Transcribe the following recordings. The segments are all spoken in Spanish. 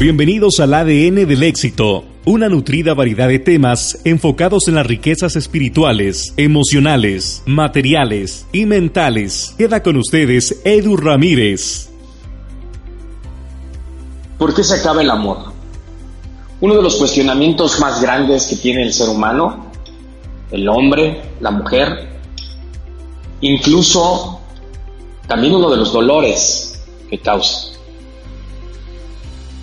Bienvenidos al ADN del éxito, una nutrida variedad de temas enfocados en las riquezas espirituales, emocionales, materiales y mentales. Queda con ustedes Edu Ramírez. ¿Por qué se acaba el amor? Uno de los cuestionamientos más grandes que tiene el ser humano, el hombre, la mujer, incluso también uno de los dolores que causa.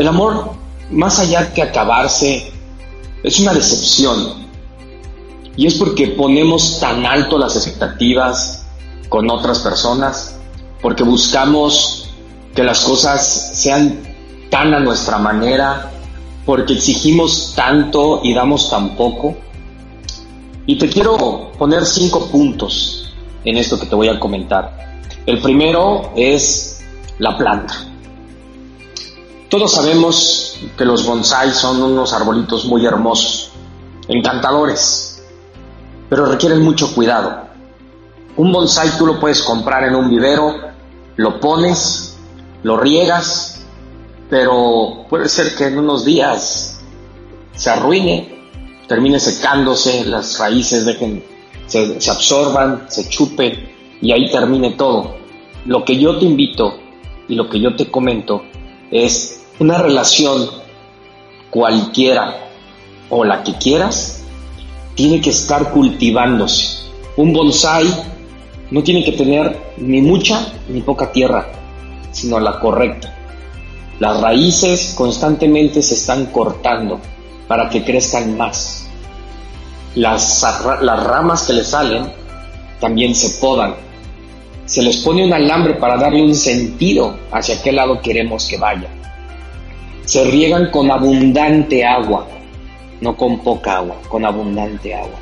El amor, más allá que acabarse, es una decepción. Y es porque ponemos tan alto las expectativas con otras personas, porque buscamos que las cosas sean tan a nuestra manera, porque exigimos tanto y damos tan poco. Y te quiero poner cinco puntos en esto que te voy a comentar. El primero es la planta. Todos sabemos que los bonsai son unos arbolitos muy hermosos, encantadores, pero requieren mucho cuidado. Un bonsai tú lo puedes comprar en un vivero, lo pones, lo riegas, pero puede ser que en unos días se arruine, termine secándose, las raíces dejen, se, se absorban, se chupen y ahí termine todo. Lo que yo te invito y lo que yo te comento es una relación cualquiera o la que quieras, tiene que estar cultivándose. Un bonsai no tiene que tener ni mucha ni poca tierra, sino la correcta. Las raíces constantemente se están cortando para que crezcan más. Las, las ramas que le salen también se podan. Se les pone un alambre para darle un sentido hacia qué lado queremos que vaya se riegan con abundante agua, no con poca agua, con abundante agua.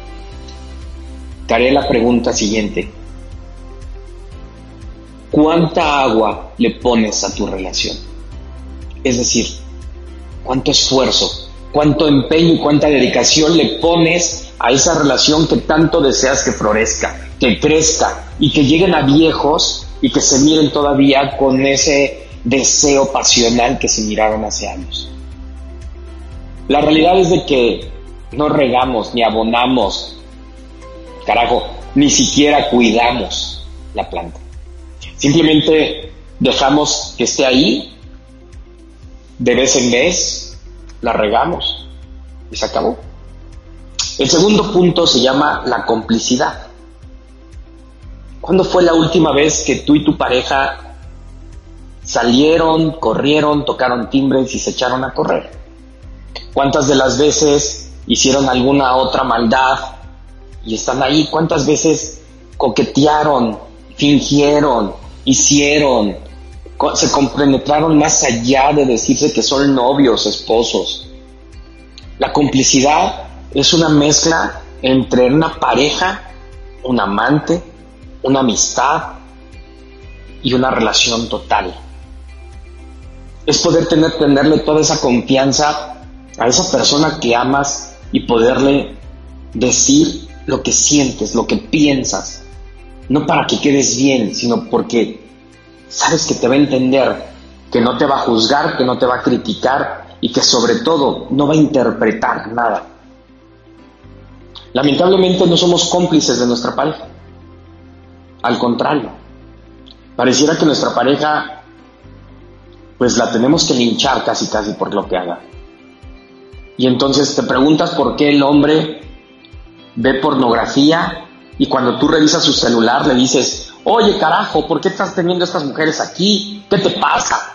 Te haré la pregunta siguiente. ¿Cuánta agua le pones a tu relación? Es decir, ¿cuánto esfuerzo, cuánto empeño y cuánta dedicación le pones a esa relación que tanto deseas que florezca, que crezca y que lleguen a viejos y que se miren todavía con ese deseo pasional que se miraron hace años. La realidad es de que no regamos ni abonamos, carajo, ni siquiera cuidamos la planta. Simplemente dejamos que esté ahí, de vez en vez la regamos y se acabó. El segundo punto se llama la complicidad. ¿Cuándo fue la última vez que tú y tu pareja salieron, corrieron, tocaron timbres y se echaron a correr. ¿Cuántas de las veces hicieron alguna otra maldad y están ahí? ¿Cuántas veces coquetearon, fingieron, hicieron, se compenetraron más allá de decirse que son novios, esposos? La complicidad es una mezcla entre una pareja, un amante, una amistad y una relación total es poder tener, tenerle toda esa confianza a esa persona que amas y poderle decir lo que sientes, lo que piensas. No para que quedes bien, sino porque sabes que te va a entender, que no te va a juzgar, que no te va a criticar y que sobre todo no va a interpretar nada. Lamentablemente no somos cómplices de nuestra pareja. Al contrario, pareciera que nuestra pareja pues la tenemos que linchar casi casi por lo que haga. Y entonces te preguntas por qué el hombre ve pornografía y cuando tú revisas su celular le dices, oye carajo, ¿por qué estás teniendo estas mujeres aquí? ¿Qué te pasa?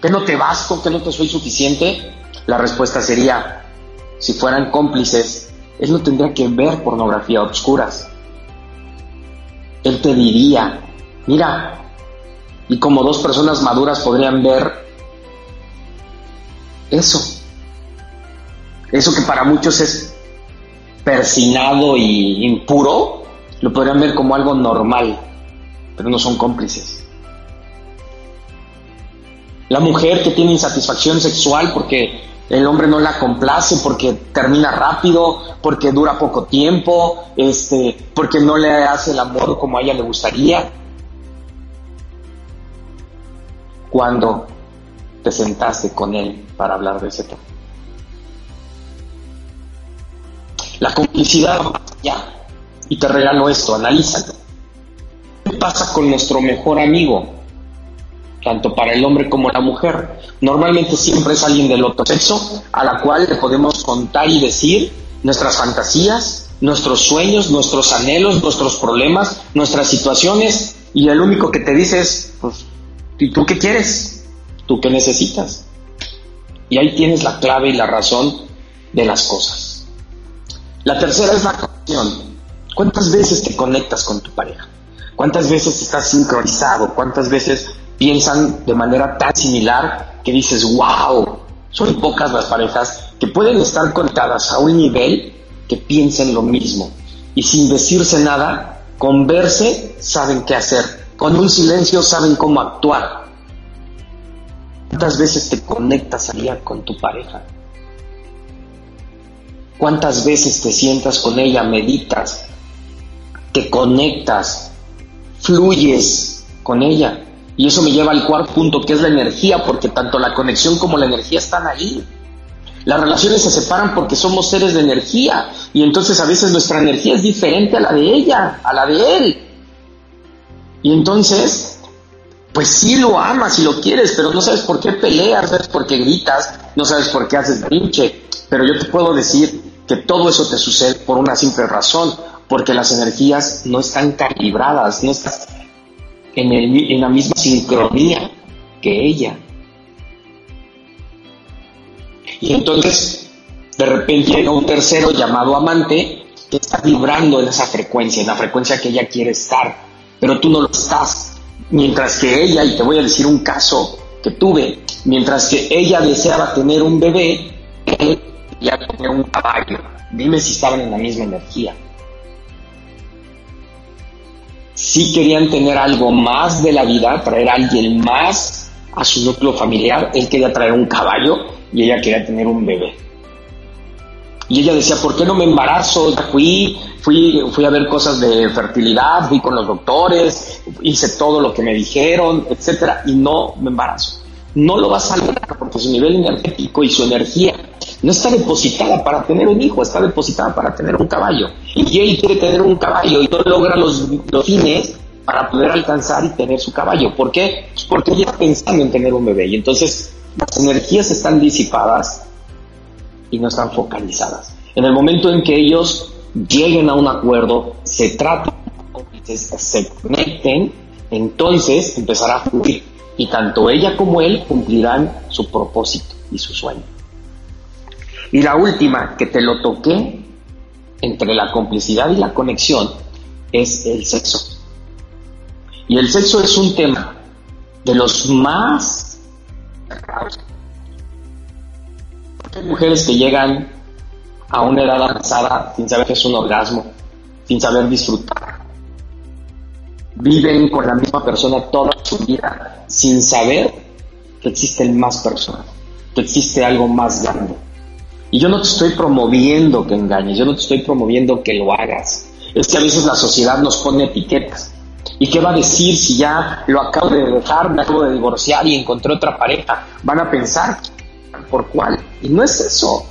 ¿Que no te basto? ¿Que no te soy suficiente? La respuesta sería, si fueran cómplices, él no tendría que ver pornografía a obscuras. Él te diría, mira, y como dos personas maduras podrían ver eso. Eso que para muchos es persinado y impuro, lo podrían ver como algo normal, pero no son cómplices. La mujer que tiene insatisfacción sexual porque el hombre no la complace, porque termina rápido, porque dura poco tiempo, este, porque no le hace el amor como a ella le gustaría, cuando te sentaste con él para hablar de ese tema. La complicidad ya. Y te regalo esto, analízalo. ¿Qué pasa con nuestro mejor amigo? Tanto para el hombre como la mujer. Normalmente siempre es alguien del otro sexo a la cual le podemos contar y decir nuestras fantasías, nuestros sueños, nuestros anhelos, nuestros problemas, nuestras situaciones. Y el único que te dice es, pues, ¿y tú qué quieres? ¿Tú qué necesitas? Y ahí tienes la clave y la razón de las cosas. La tercera es la conexión. ¿Cuántas veces te conectas con tu pareja? ¿Cuántas veces estás sincronizado? ¿Cuántas veces piensan de manera tan similar que dices, wow, son pocas las parejas que pueden estar conectadas a un nivel que piensen lo mismo y sin decirse nada, con verse saben qué hacer, con un silencio saben cómo actuar. ¿Cuántas veces te conectas allá con tu pareja? ¿Cuántas veces te sientas con ella, meditas, te conectas, fluyes con ella? Y eso me lleva al cuarto punto, que es la energía, porque tanto la conexión como la energía están ahí. Las relaciones se separan porque somos seres de energía y entonces a veces nuestra energía es diferente a la de ella, a la de él. Y entonces, pues sí lo amas y lo quieres, pero no sabes por qué peleas, no sabes por qué gritas, no sabes por qué haces brinche. Pero yo te puedo decir que todo eso te sucede por una simple razón, porque las energías no están calibradas, no estás en, en la misma sincronía que ella. Y entonces, de repente llega un tercero llamado amante que está vibrando en esa frecuencia, en la frecuencia que ella quiere estar, pero tú no lo estás. Mientras que ella, y te voy a decir un caso que tuve, mientras que ella deseaba tener un bebé, él quería tener un caballo. Dime si estaban en la misma energía. Si querían tener algo más de la vida, traer a alguien más a su núcleo familiar. Él quería traer un caballo y ella quería tener un bebé. Y ella decía, ¿por qué no me embarazo? Fui, fui, fui a ver cosas de fertilidad, fui con los doctores, hice todo lo que me dijeron, etcétera, y no me embarazo. No lo vas a lograr porque su nivel energético y su energía no está depositada para tener un hijo, está depositada para tener un caballo. Y él quiere tener un caballo y no logra los, los fines para poder alcanzar y tener su caballo. ¿Por qué? Pues porque ella está pensando en tener un bebé. Y entonces las energías están disipadas y no están focalizadas. En el momento en que ellos lleguen a un acuerdo, se traten, se conecten, entonces empezará a fluir y tanto ella como él cumplirán su propósito y su sueño. Y la última, que te lo toqué entre la complicidad y la conexión, es el sexo. Y el sexo es un tema de los más hay mujeres que llegan a una edad avanzada sin saber qué es un orgasmo, sin saber disfrutar. Viven con la misma persona toda su vida sin saber que existen más personas, que existe algo más grande. Y yo no te estoy promoviendo que engañes, yo no te estoy promoviendo que lo hagas. Es que a veces la sociedad nos pone etiquetas. ¿Y qué va a decir si ya lo acabo de dejar, me acabo de divorciar y encontré otra pareja? Van a pensar por cuál. Y no es eso.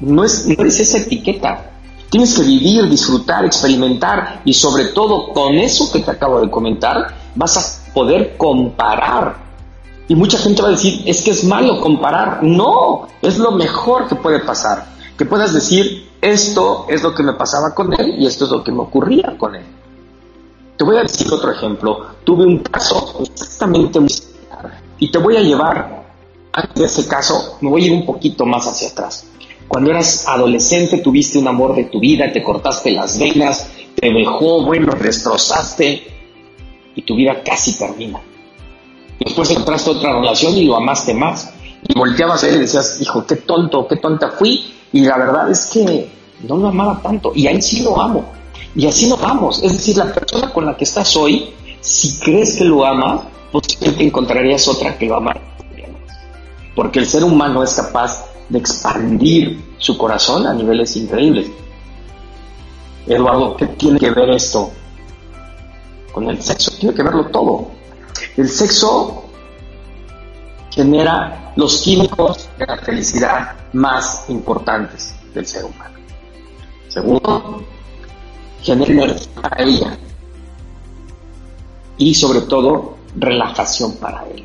No es, no es esa etiqueta. Tienes que vivir, disfrutar, experimentar y sobre todo con eso que te acabo de comentar vas a poder comparar. Y mucha gente va a decir, es que es malo comparar. No, es lo mejor que puede pasar. Que puedas decir, esto es lo que me pasaba con él y esto es lo que me ocurría con él. Te voy a decir otro ejemplo. Tuve un caso exactamente muy similar y te voy a llevar, antes de ese caso, me voy a ir un poquito más hacia atrás. Cuando eras adolescente tuviste un amor de tu vida, te cortaste las venas, te dejó, bueno, destrozaste y tu vida casi termina. Después entraste a otra relación y lo amaste más. Y volteabas a él y decías, hijo, qué tonto, qué tonta fui. Y la verdad es que no lo amaba tanto. Y ahí sí lo amo. Y así nos vamos. Es decir, la persona con la que estás hoy, si crees que lo amas, posiblemente encontrarías otra que lo ama. Porque el ser humano es capaz de expandir su corazón a niveles increíbles. Eduardo, ¿qué tiene que ver esto con el sexo? Tiene que verlo todo. El sexo genera los químicos de la felicidad más importantes del ser humano. Segundo, genera energía para ella. Y sobre todo, relajación para él.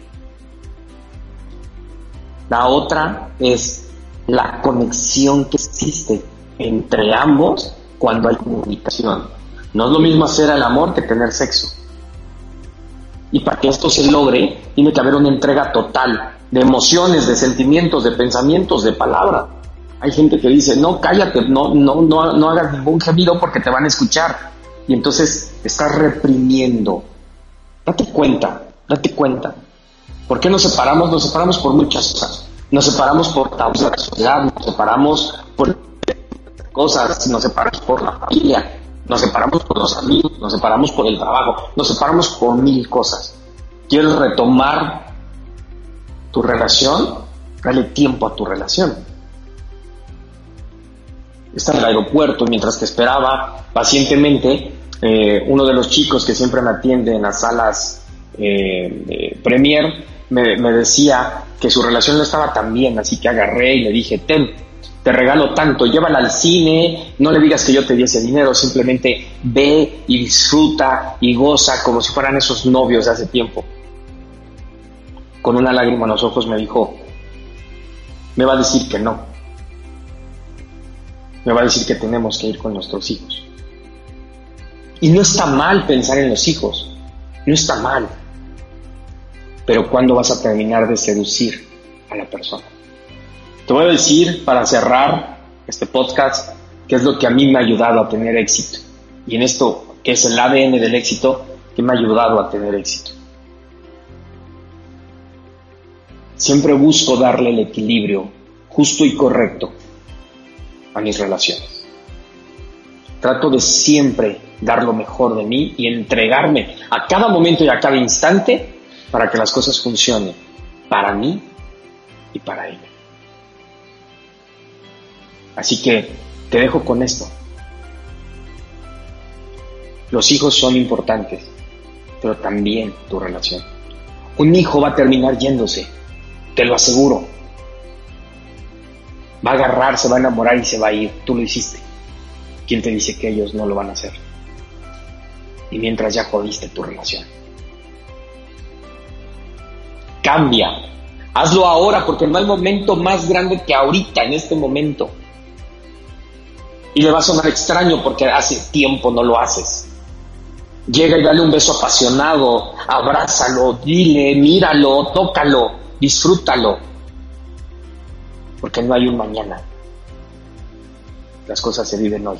La otra es la conexión que existe entre ambos cuando hay comunicación. No es lo mismo hacer el amor que tener sexo. Y para que esto se logre, tiene que haber una entrega total de emociones, de sentimientos, de pensamientos, de palabras. Hay gente que dice, no, cállate, no, no, no, no hagas ningún gemido porque te van a escuchar. Y entonces estás reprimiendo. Date cuenta, date cuenta. ¿Por qué nos separamos? Nos separamos por muchas cosas. Nos separamos por tabús de la sociedad, nos separamos por cosas, nos separamos por la familia, nos separamos por los amigos, nos separamos por el trabajo, nos separamos por mil cosas. ¿Quieres retomar tu relación? Dale tiempo a tu relación. Está en el aeropuerto mientras te esperaba pacientemente, eh, uno de los chicos que siempre me atiende en las salas eh, Premier me, decía que su relación no estaba tan bien, así que agarré y le dije, ten, te regalo tanto, llévala al cine, no le digas que yo te di ese dinero, simplemente ve y disfruta y goza como si fueran esos novios de hace tiempo. Con una lágrima en los ojos me dijo, me va a decir que no, me va a decir que tenemos que ir con nuestros hijos. Y no está mal pensar en los hijos, no está mal, pero ¿cuándo vas a terminar de seducir a la persona? Te voy a decir para cerrar este podcast qué es lo que a mí me ha ayudado a tener éxito. Y en esto, que es el ADN del éxito, que me ha ayudado a tener éxito. Siempre busco darle el equilibrio justo y correcto a mis relaciones. Trato de siempre dar lo mejor de mí y entregarme a cada momento y a cada instante para que las cosas funcionen para mí y para ella. Así que te dejo con esto. Los hijos son importantes, pero también tu relación. Un hijo va a terminar yéndose, te lo aseguro. Va a agarrar, se va a enamorar y se va a ir. Tú lo hiciste. ¿Quién te dice que ellos no lo van a hacer? Y mientras ya jodiste tu relación. Cambia. Hazlo ahora porque no hay momento más grande que ahorita, en este momento. Y le va a sonar extraño porque hace tiempo no lo haces. Llega y dale un beso apasionado, abrázalo, dile, míralo, tócalo, disfrútalo. Porque no hay un mañana. Las cosas se viven hoy.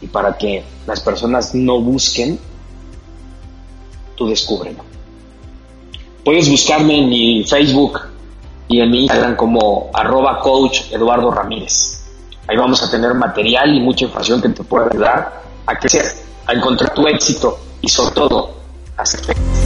Y para que las personas no busquen, tú descúbrelo. Puedes buscarme en mi Facebook y en mi Instagram como arroba coach Eduardo Ramírez. Ahí vamos a tener material y mucha información que te pueda ayudar a crecer, a encontrar tu éxito y sobre todo a ser feliz.